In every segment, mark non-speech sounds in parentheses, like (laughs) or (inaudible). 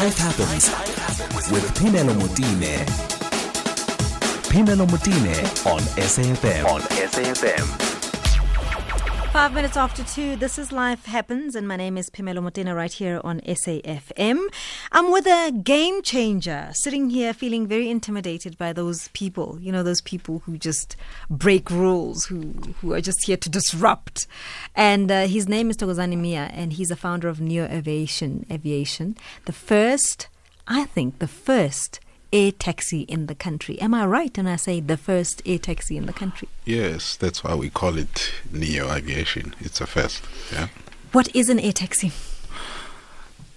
Life happens with Phemelo Motene. Phemelo Motene on SAFM. On SAFM. Five minutes after two, this is Life Happens, and my name is Phemelo Motene right here on SAFM. I'm with a game changer, sitting here feeling very intimidated by those people, you know, those people who just break rules, who, who are just here to disrupt. And uh, his name is Thokozani Miya, and he's a founder of Neo Aviation, Aviation, the first, I think, the first air taxi in the country. Am I right when I say the first air taxi in the country? Yes, that's why we call it Neo Aviation. It's a first. Yeah. What is an air taxi?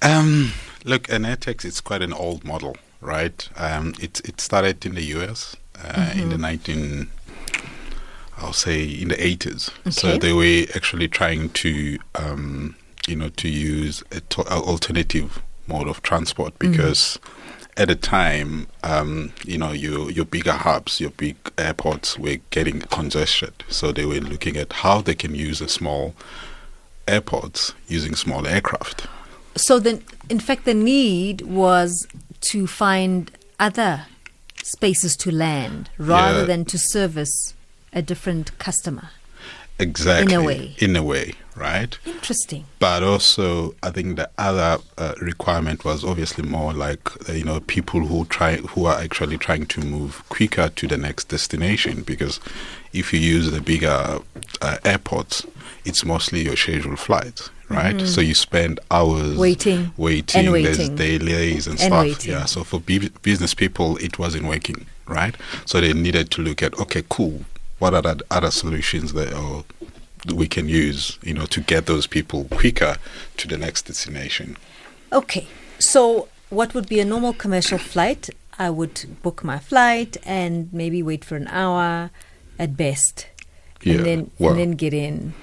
Um, look, an air taxi is quite an old model, right? Um, it it started in the US uh, mm-hmm. in the 19 I'll say in the 80s. Okay. So they were actually trying to um, you know to use an to- alternative mode of transport because mm at a time, um, you know, your your bigger hubs, your big airports were getting congested. So they were looking at how they can use a small airports using small aircraft. So then, in fact, the need was to find other spaces to land rather yeah. than to service a different customer. Exactly. In a way. In a way, right? Interesting. But also, I think the other uh, requirement was obviously more like uh, you know people who try who are actually trying to move quicker to the next destination because if you use the bigger uh, airports, it's mostly your scheduled flights, right? Mm-hmm. So you spend hours waiting, waiting. And There's delays and, and stuff. Waiting. Yeah. So for b- business people, it wasn't working, right? So they needed to look at okay, cool what are the other solutions that are, we can use, you know, to get those people quicker to the next destination? Okay, so what would be a normal commercial flight? I would book my flight and maybe wait for an hour at best, and yeah, then well, and then get in,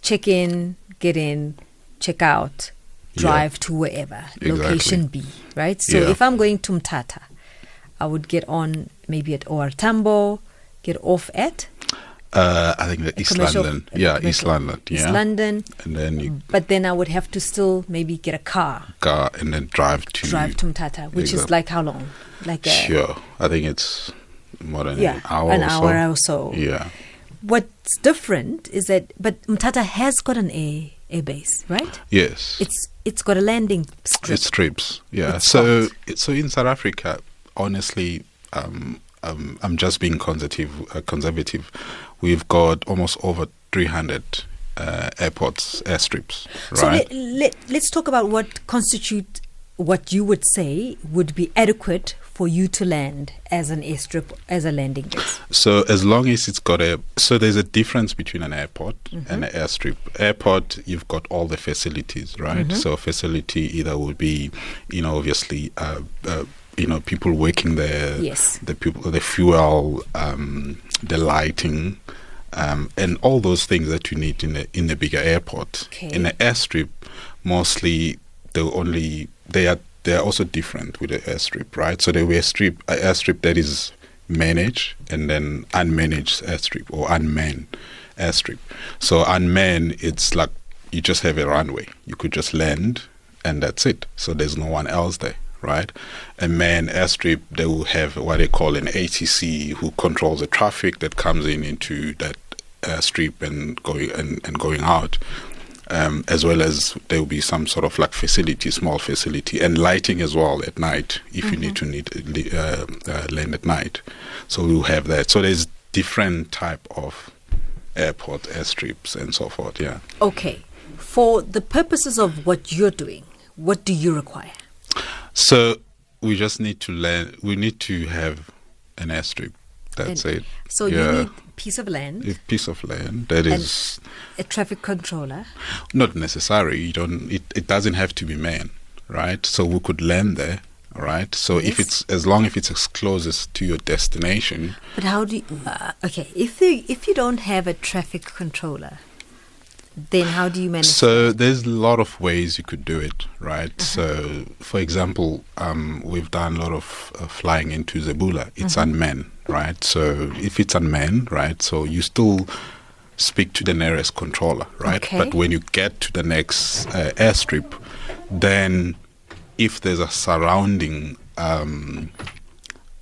check in, get in, check out, drive yeah, to wherever exactly. location B. Right. So yeah. if I'm going to Mthatha, I would get on maybe at OR Tambo get off at? Uh, I think East London. Yeah, East London. Yeah. East London. And then you. But then I would have to still maybe get a car. Car and then drive to. Drive to Mthatha, which exactly. is like how long? Like a, Sure, I think it's more than yeah, an hour. An or hour so. or so. Yeah. What's different is that, but Mthatha has got an air air base, right? Yes. It's it's got a landing strip. It strips. Yeah. It's so so in South Africa, honestly, um, um, I'm just being conservative. Uh, conservative. We've got almost over 300 uh, airports, airstrips. Right? So let, let, let's talk about what constitute what you would say would be adequate for you to land as an airstrip, as a landing base? So as long as it's got a, so there's a difference between an airport mm-hmm. and an airstrip. Airport, you've got all the facilities, right? Mm-hmm. So facility either would be, you know, obviously uh, uh, you know people working there yes. the people the fuel um, the lighting um, and all those things that you need in a in a bigger airport. Okay. in an airstrip mostly they only they are they are also different with the airstrip right? So were strip uh, airstrip that is managed and then unmanaged airstrip or unmanned airstrip. So unmanned it's like you just have a runway. You could just land and that's it. So there's no one else there right? A man airstrip, they will have what they call an ATC who controls the traffic that comes in into that airstrip and going and, and going out. Um, as well as there will be some sort of like facility, small facility, and lighting as well at night if mm-hmm. you need to need uh, uh, land at night. So we'll have that. So there's different type of airport airstrips and so forth. Yeah. Okay. For the purposes of what you're doing, what do you require? So we just need to learn. We need to have an airstrip. That's and it. So yeah. you need piece of land. A piece of land that is a traffic controller. Not necessary. You don't. It, it doesn't have to be manned, right? So we could land there. Right, so yes. if it's as long as it's as closest to your destination. But how do you? Uh, okay, if the if you don't have a traffic controller, then how do you manage? So that? there's a lot of ways you could do it, right? Uh-huh. So, for example, um, we've done a lot of uh, flying into Zebula. It's uh-huh. unmanned, right? So if it's unmanned, right? So you still speak to the nearest controller, right? Okay. But when you get to the next uh, airstrip, then if there's a surrounding um,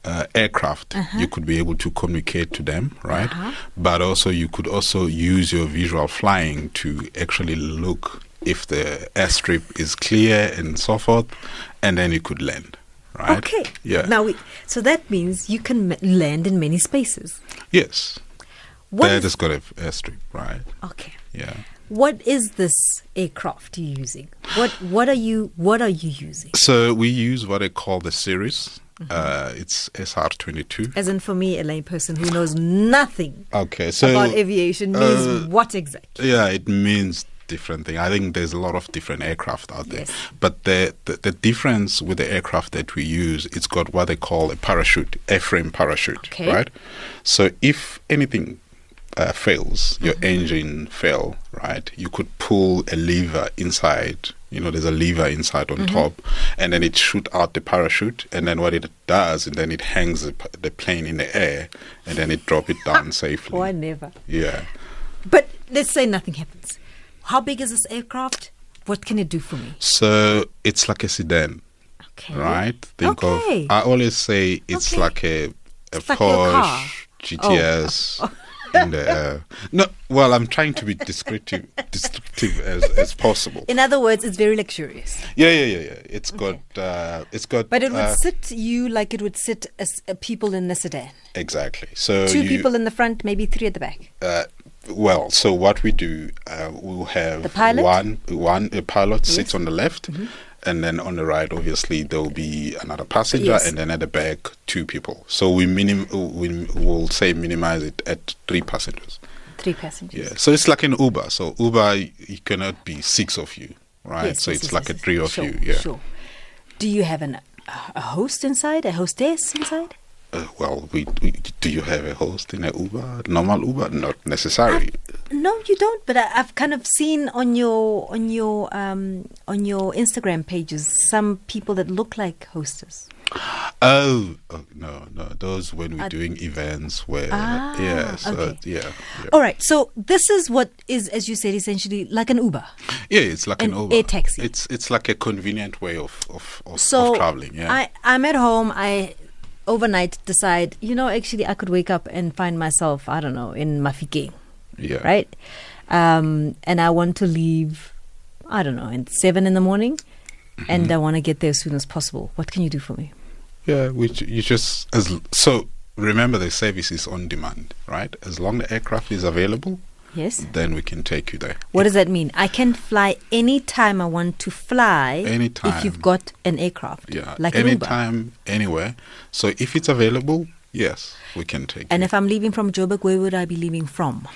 uh, aircraft, Uh-huh. you could be able to communicate to them, right? But also, you could also use your visual flying to actually look if the airstrip is clear and so forth, and then you could land, right? Okay. Yeah. Now, we, so that means you can m- land in many spaces. yes. What that is- has got an airstrip, right? Okay. Yeah. What is this aircraft you're using? What What are you What are you using? So we use what I call the Cirrus. Mm-hmm. Uh, it's SR22. As in, for me, a layperson who knows nothing Okay, so about aviation means uh, what exactly? Yeah, it means different thing. I think there's a lot of different aircraft out there. Yes. But the, the the difference with the aircraft that we use, it's got what they call a parachute, airframe parachute, Okay. right? So if anything uh, fails, your Mm-hmm. engine fail, right? You could pull a lever inside. You know, there's a lever inside Mm-hmm. on top, and then it shoot out the parachute. And then what it does, and then it hangs the, the plane in the air, and then it drop it down (laughs) safely. Oh, I never. Yeah. But let's say nothing happens. How big is this aircraft? What can it do for me? So it's like a sedan, Okay. right? Think Okay. of. I always say it's Okay. like a a It's like your car. (laughs) Porsche GTS in the air. No, well, I'm trying to be descriptive, descriptive as, as possible. In other words, it's very luxurious. Yeah, yeah, yeah, yeah. It's got, uh, it's got. But it would uh, sit you like it would sit as uh, people in the sedan. exactly. So Two you, people in the front, maybe three at the back. Uh, well, so what we do, uh, we'll have The pilot? one, one a pilot sits Yes. Mm-hmm. on the left, and then on the right, obviously, there will be another passenger, Yes. and then at the back, two people. So we minim, we will say minimize it at three passengers. Three passengers. Yeah. So it's like an Uber. So Uber, you cannot be six of you, right? Yes, so yes, it's like a three of Sure, you. Yeah. Sure. Do you have an, a host inside, a hostess inside? Uh, well, we, we do you have a host in a Uber? Normal Uber? Not necessary. No, you don't. But I, I've kind of seen on your on your um, on your Instagram pages some people that look like hostess. Oh, oh no, no. Those when we're Uh, doing events where Ah, yeah, so okay. yeah, yeah. All right. So this is what is, as you said, essentially like an Uber. Yeah, it's like an, An Uber. air taxi. It's it's like a convenient way of of, of, So of traveling. Yeah. I I'm at home. I overnight decide, you know, actually I could wake up and find myself, I don't know, in Mafikeng, yeah. right? Um, and I want to leave, I don't know, at seven in the morning, Mm-hmm. and I want to get there as soon as possible. What can you do for me? Yeah. Which you just as so remember the service is on demand, right? As long the aircraft is available, Yes. then we can take you there. What does that mean? I can fly anytime I want to fly. Anytime. If you've got an aircraft, Yeah. like anytime, anywhere. So if it's available, yes, we can take And you. if I'm leaving from Joburg, where would I be leaving from?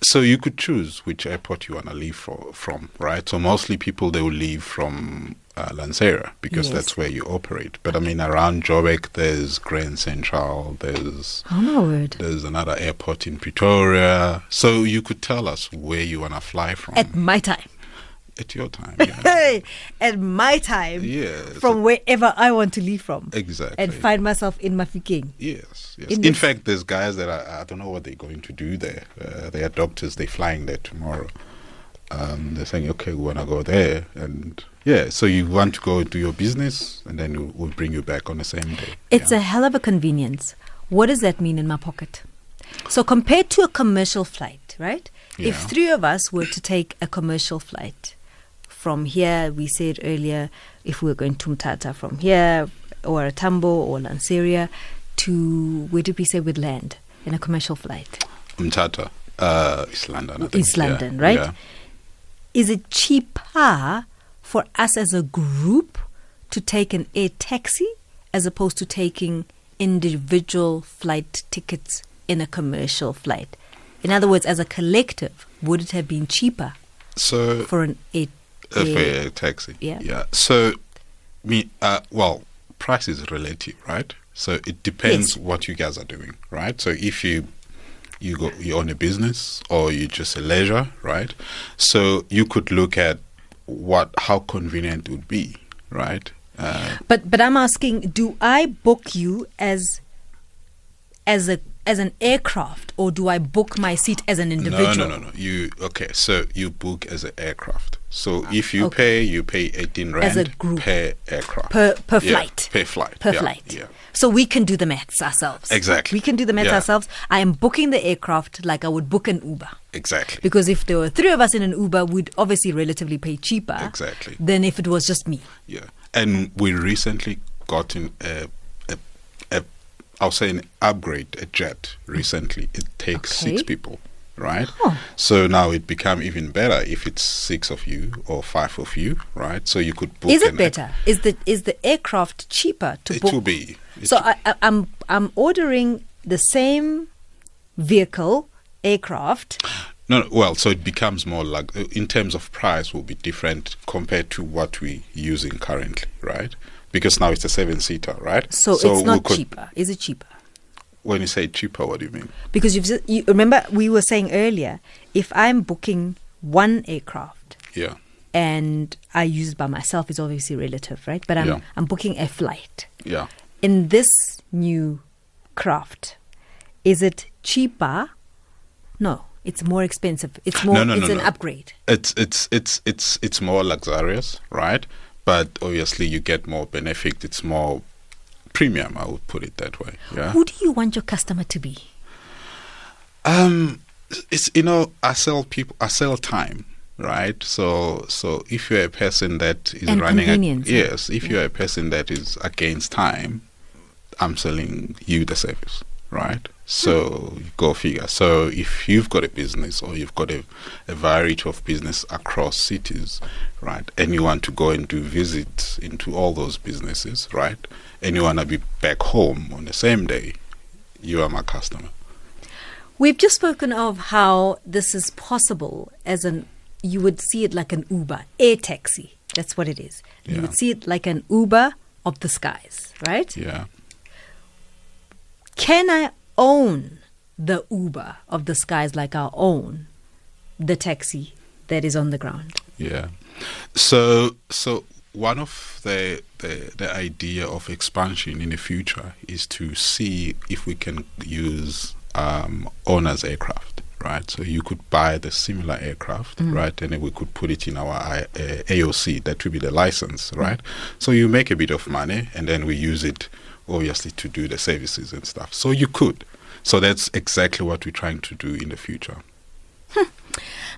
So you could choose which airport you want to leave for, from, right? So mostly people they will leave from uh, Lanseria because Yes. that's where you operate. But I mean, around Joburg, there's Grand Central, there's Oh my word! there's another airport in Pretoria. So you could tell us where you want to fly from At my time. at your time. (laughs) Yeah. At my time. Yeah, From so- wherever I want to leave from. exactly. And find myself in Mafikeng. Yes, yes. In In, fact, there's guys that are, I don't know what they're going to do there. Uh, they are doctors. They're flying there tomorrow. Um, they're saying, okay, we want to go there, and yeah. So you want to go do your business, and then we'll, we'll bring you back on the same day. It's yeah. a hell of a convenience. What does that mean in my pocket? So compared to a commercial flight, right? If three of us were to take a commercial flight from here, we said earlier, if we were going to Mthatha from here, OR Tambo or Lanseria, to where did we say we'd land in a commercial flight? Umtata, uh, East London. I think. East yeah, London, right? Is it cheaper for us as a group to take an air taxi as opposed to taking individual flight tickets in a commercial flight? In other words, as a collective, would it have been cheaper So for an air, for air- taxi. Yeah. Yeah. So, me, uh, well, price is relative, right? So it depends Yes. what you guys are doing, right? So if you you go you own a business or you just a leisure, right? So you could look at what how convenient it would be, right? Uh, But but I'm asking, do I book you as as a as an aircraft or do I book my seat as an individual? No, no, no, no. You okay? So you book as an aircraft. So ah, if you pay, you pay eighteen rand As a group. per aircraft Per per Yeah, flight. per flight Per yeah, flight. Yeah, So we can do the maths ourselves. Exactly. We can do the maths Yeah. ourselves. I am booking the aircraft like I would book an Uber. exactly. Because if there were three of us in an Uber, we'd obviously relatively pay cheaper Exactly. than if it was just me. Yeah, and we recently got in a, a, a I'll say an upgrade, a jet. Recently, it takes six people, right? Oh. So now it become even better if it's six of you or five of you, right? So you could book. Is it better? Is the is the aircraft cheaper to It book? will be. It So will- I, I, I'm I'm ordering the same vehicle aircraft. No, no, well, so it becomes more like uh, in terms of price will be different compared to what we're using currently, right? Because now it's a seven seater, right? So, it's not cheaper. Is it cheaper? When you say cheaper, what do you mean? Because you've you remember we were saying earlier, if I'm booking one aircraft Yeah, and I use it by myself, is obviously relative, right? But I'm Yeah. I'm booking a flight yeah. in this new craft. Is it cheaper? No, it's more expensive. It's more. No, no, it's no, an no. upgrade. It's it's it's it's it's more luxurious, right? But obviously you get more benefit. It's more premium. I would put it that way. Yeah. Who do you want your customer to be? Um, it's you know I sell people I sell time, right? So so if you're a person that is And running, a, yes, if you're a person that is against time, I'm selling you the service, right? So you go figure. So if you've got a business or you've got a, a variety of business across cities, right, and you want to go and do visits into all those businesses, right, and you want to be back home on the same day, you are my customer. We've just spoken of how this is possible as an you would see it like an Uber, a taxi. That's what it is. You Yeah. would see it like an Uber of the skies, right? Yeah. Can I own the Uber of the skies like our own the taxi that is on the ground? Yeah. So so one of the, the the idea of expansion in the future is to see if we can use um, owners aircraft, right? So you could buy the similar aircraft, right, and then we could put it in our uh, AOC. That would be the license, right? So you make a bit of money, and then we use it obviously to do the services and stuff. So you could. So that's exactly what we're trying to do in the future. (laughs)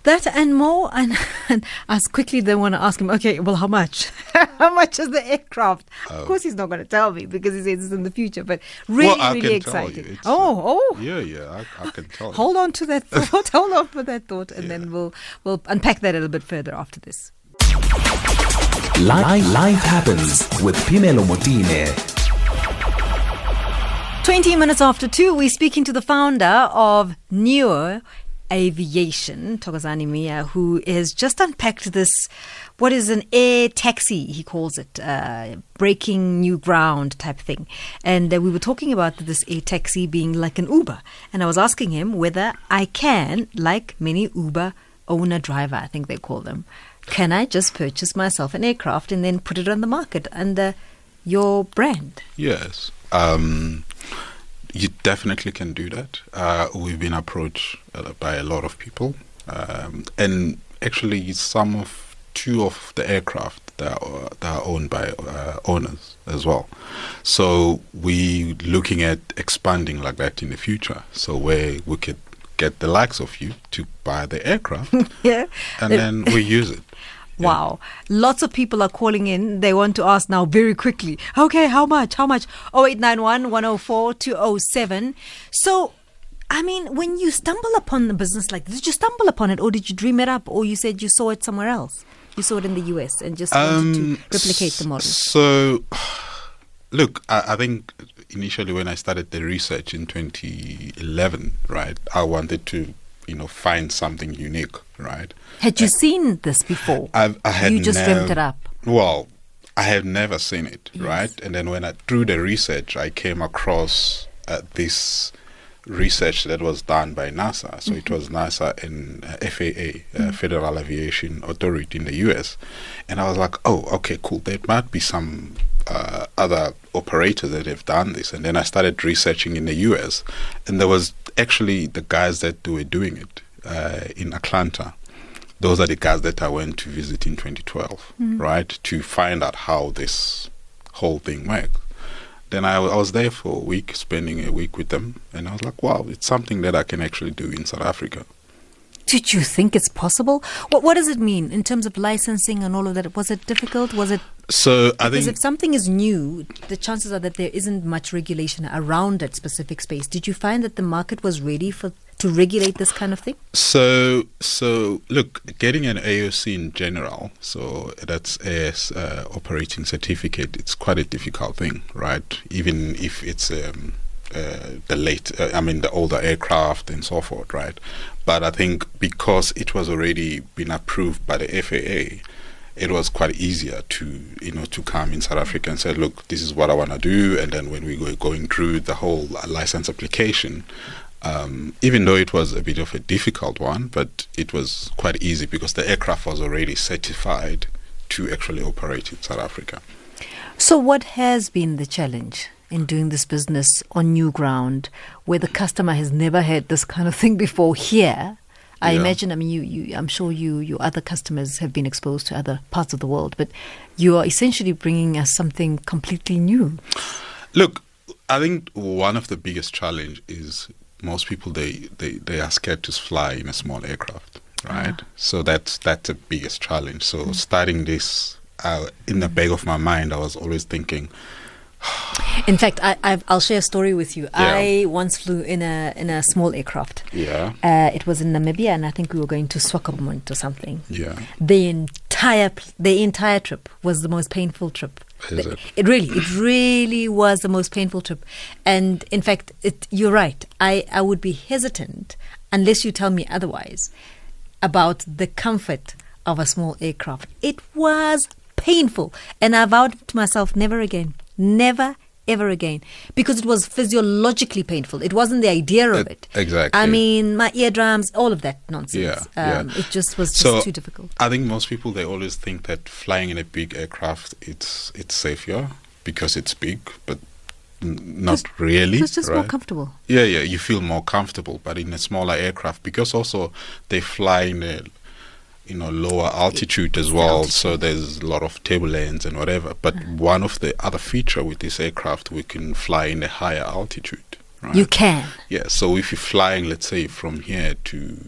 That and more, and, and as quickly they want to ask him, okay, well, how much? (laughs) how much is the aircraft? Of course, he's not going to tell me because he says it's in the future, but really, well, I really can tell you. excited. It's, uh, Oh, oh. Yeah, yeah, I, I can tell (laughs) you. Hold on to that thought. Hold on for that thought, and then we'll we'll unpack that a little bit further after this. Life, life happens with Phemelo Motene. 20 minutes after 2, we're speaking to the founder of Neo Aviation, Thokozani Miya, who has just unpacked this, what is an air taxi, he calls it, uh, breaking new ground type thing. And uh, we were talking about this air taxi being like an Uber. And I was asking him whether I can, like many Uber owner driver, I think they call them, can I just purchase myself an aircraft and then put it on the market under your brand? Yes. Um, you definitely can do that. Uh, we've been approached uh, by a lot of people, um, and actually, some of two of the aircraft that are, that are owned by uh, owners as well. So we're looking at expanding like that in the future. So where we could get the likes of you to buy the aircraft, (laughs) Yeah. and then we use it. (laughs) Yeah. Wow. Lots of people are calling in. They want to ask now very quickly. Okay, how much? How much? 0891 104 207. So, I mean, when you stumble upon the business like this, did you stumble upon it or did you dream it up or you said you saw it somewhere else? You saw it in the US and just wanted to replicate the model. Um, So, (sighs) look, I, I think initially when I started the research in 2011, right, I wanted to, you know, find something unique, right. Had you seen this before? I've, I had you just dreamt it up. Well, I have never seen it, right? And then when I through the research, I came across uh, this research that was done by NASA. So it was NASA and uh, FAA, uh, Federal Aviation Authority in the U.S. And I was like, oh, okay, cool. There might be some uh, other operators that have done this, and then I started researching in the US, and there was actually the guys that were doing it uh, in Atlanta. Those are the guys that I went to visit in 2012, right, to find out how this whole thing works. Then I, I was there for a week, spending a week with them, and I was like, wow, it's something that I can actually do in South Africa. Did you think it's possible? What What does it mean in terms of licensing and all of that? Was it difficult? Was it So I because think if something is new, the chances are that there isn't much regulation around that specific space. Did you find that the market was ready for to regulate this kind of thing? So, so look, getting an AOC in general, so that's a uh, operating certificate, it's quite a difficult thing, right? Even if it's um, uh, the late, uh, I mean, the older aircraft and so forth, right? But I think because it was already been approved by the FAA, it was quite easier to you know to come in South Africa and say, look, this is what I want to do, and then when we were going through the whole license application, um, even though it was a bit of a difficult one, but it was quite easy because the aircraft was already certified to actually operate in South Africa. So, what has been the challenge in doing this business on new ground where the customer has never had this kind of thing before here? I Yeah. imagine, I mean, you, you, I'm sure you, your other customers have been exposed to other parts of the world, but you are essentially bringing us something completely new. Look, I think one of the biggest challenge is most people they, they, they are scared to fly in a small aircraft, right? So that's that's the biggest challenge. So starting this uh, in the back of my mind, I was always thinking, In fact, I, I've, I'll share a story with you. Yeah. I once flew in a in a small aircraft. yeah, Uh, it was in Namibia, and I think we were going to Swakopmund or something. yeah, The entire the entire trip was the most painful trip. Is it? It really, it really was the most painful trip. And in fact, it, you're right. I, I would be hesitant unless you tell me otherwise about the comfort of a small aircraft. It was painful, and I vowed to myself, never again, never ever again, because it was physiologically painful. It wasn't the idea of it. exactly. I mean, my eardrums, all of that nonsense. Yeah, yeah. um, It just was just so too difficult. I think most people they always think that flying in a big aircraft it's it's safer because it's big, but n- not really. It's just more comfortable. Yeah, yeah, you feel more comfortable, but in a smaller aircraft because also they fly in a you know lower altitude as well, altitude. so there's a lot of turbulence and whatever. But one of the other feature with this aircraft, we can fly in a higher altitude. Right? You can. yeah. So if you're flying, let's say from here to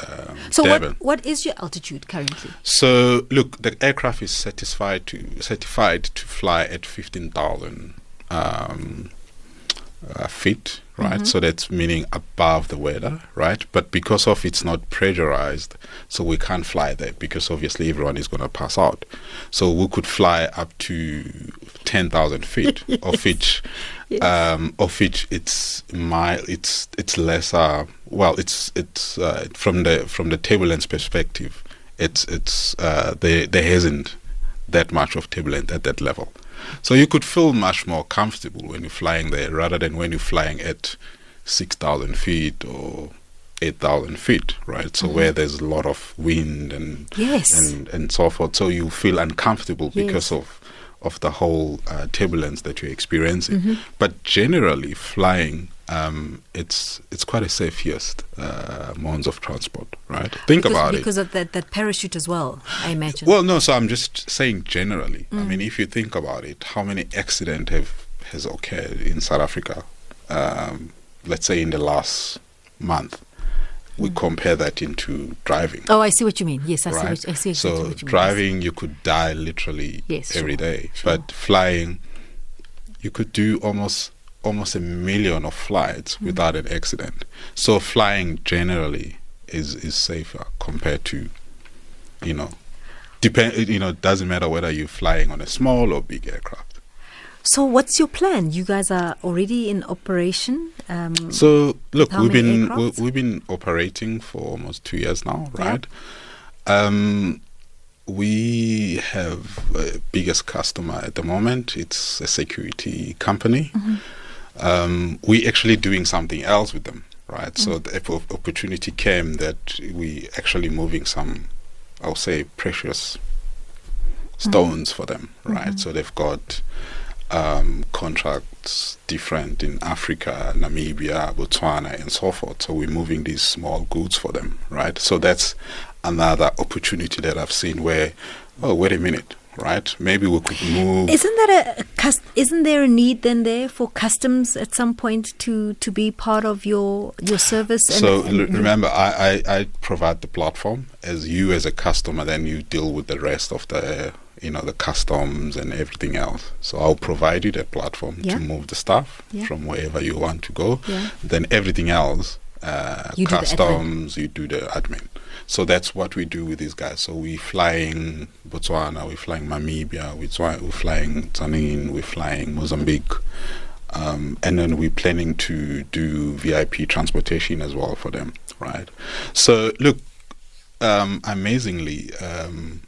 um, So Durban. what what is your altitude currently? So look, the aircraft is certified to certified to fly at fifteen thousand um, uh, feet, right? So that's meaning above the weather, right? But because of it's not pressurized, so we can't fly there because obviously everyone is going to pass out. So we could fly up to ten thousand (laughs) feet, of which, um, of which it's mile, it's it's lesser. Well, it's it's uh, from the from the turbulence perspective, it's it's uh, there there hasn't that much of turbulence at that level. So you could feel much more comfortable when you're flying there rather than when you're flying at 6,000 feet or 8,000 feet, right? So where there's a lot of wind and, Yes. and, and so forth. So you feel uncomfortable because of, of the whole uh, turbulence that you're experiencing. Mm-hmm. But generally, flying, um, it's it's quite a safest uh, modes of transport, right? Think because, about it. because of that, that parachute as well, I imagine. Well, no. So I'm just saying generally. I Mm. mean, if you think about it, how many accidents have has occurred in South Africa? Um, let's say in the last month. We compare that into driving. Mm. oh, I see what you mean. Yes, I see. What, I see exactly so what you mean. driving, you could die literally Yes, every sure, day. sure. But flying, you could do almost almost a million of flights Mm. without an accident. So flying generally is is safer compared to, you know, depend. You know, it doesn't matter whether you're flying on a small or big aircraft. So, what's your plan? You guys are already in operation. Um, So look, we've been aircrafts? we've been operating for almost two years now, right? Um, we have a biggest customer at the moment. It's a security company. Mm-hmm. Um, we actually doing something else with them, right? Mm-hmm. So the op- opportunity came that we actually moving some, I'll say, precious Mm-hmm. stones for them, right? So they've got um, contracts different in Africa, Namibia, Botswana, and so forth. So we're moving these small goods for them, right? So that's another opportunity that I've seen where, oh, wait a minute, right? Maybe we could move. Isn't that a cus- isn't there a need then there for customs at some point to to be part of your your service? so l- mm-hmm. remember, I, I I provide the platform as you as a customer, then you deal with the rest of the you know the customs and everything else. So I'll provide you the platform Yeah. to move the stuff Yeah. from wherever you want to go. Yeah. Then everything else, uh, You do customs, you do the admin. So that's what we do with these guys. So we're flying Botswana, we're flying Namibia, we're, we're flying Tanzania, we're flying Mozambique. Um, and then we're planning to do VIP transportation as well for them, right? So look, um, amazingly, um,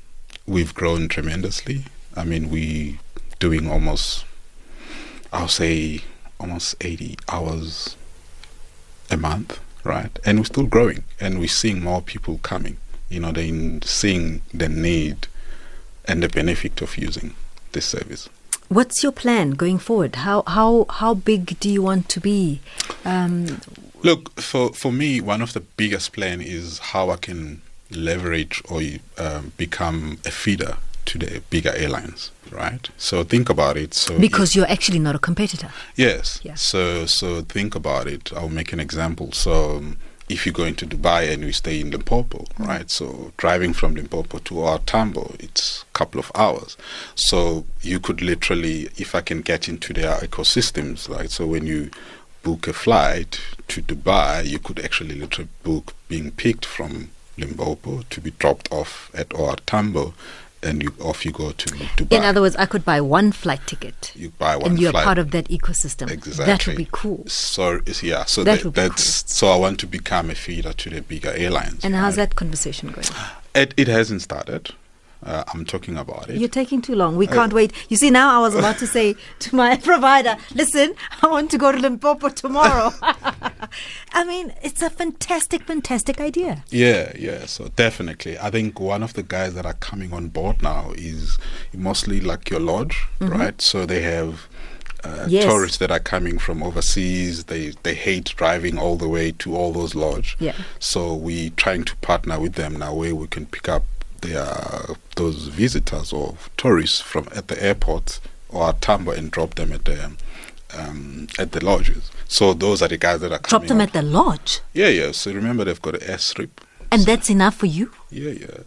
we've grown tremendously. I mean, we're doing almost, I'll say, almost 80 hours a month, right? And we're still growing, and we're seeing more people coming. You know, they're seeing the need and the benefit of using this service. What's your plan going forward? How how how big do you want to be? Um, Look, for, for me, one of the biggest plan is how I can leverage or um, become a feeder to the bigger airlines, right? So think about it. So because you're actually not a competitor. Yes. Yeah. So so think about it. I'll make an example. So um, if you go into Dubai and we stay in Limpopo, right? So driving from Limpopo to OR Tambo, it's a couple of hours. So you could literally, if I can get into their ecosystems, right? So when you book a flight to Dubai, you could actually literally book being picked from Limpopo to be dropped off at OR Tambo, and you off you go to Dubai. In other words, I could buy one flight ticket. you buy one and you're flight. part of that ecosystem. Exactly. That would be cool. So yeah, so That that that's so I want to become a feeder to the bigger airlines. And how's right? that conversation going? It it hasn't started. Uh, I'm talking about it. You're taking too long. We can't wait. You see, now I was about to say to my (laughs) provider, listen, I want to go to Limpopo tomorrow. (laughs) I mean, it's a fantastic, fantastic idea. Yeah, yeah. So definitely, I think one of the guys that are coming on board now is mostly like your lodge, right? So they have. Uh, Mm-hmm. Yes. Tourists that are coming from overseas, they they hate driving all the way to all those lodge. Yeah. So we're trying to partner with them now, where we can pick up their those visitors or tourists from at the airport or at Tambo and drop them at the um, at the lodges. So those are the guys that are Drop them on. at the lodge. Yeah, yeah. So remember, they've got an airstrip. And that's enough for you? Yeah, yeah.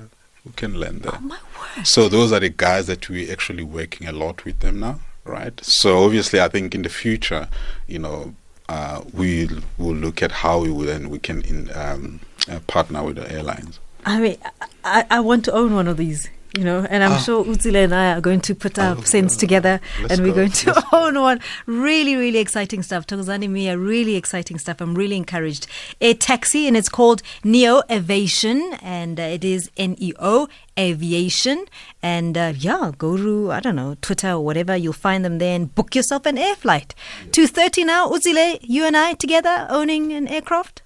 We can land there. Oh, my word. So those are the guys that we're actually working a lot with them now, right? So obviously, I think in the future, you know, uh, we will look at how we will then we can in, um, uh, partner with the airlines. I mean, I, I want to own one of these, you know, and I'm Ah. sure Uzile and I are going to put our Oh, yeah. together Let's and we're go. going to Let's (laughs) go. own one. Really, really exciting stuff. Thokozani Miya, really exciting stuff. I'm really encouraged. A taxi, and it's called Neo Aviation, and uh, it is N E O Aviation. And uh, yeah, go to, I don't know, Twitter or whatever. You'll find them there and book yourself an air flight. 2.30 now, Uzile, you and I together owning an aircraft?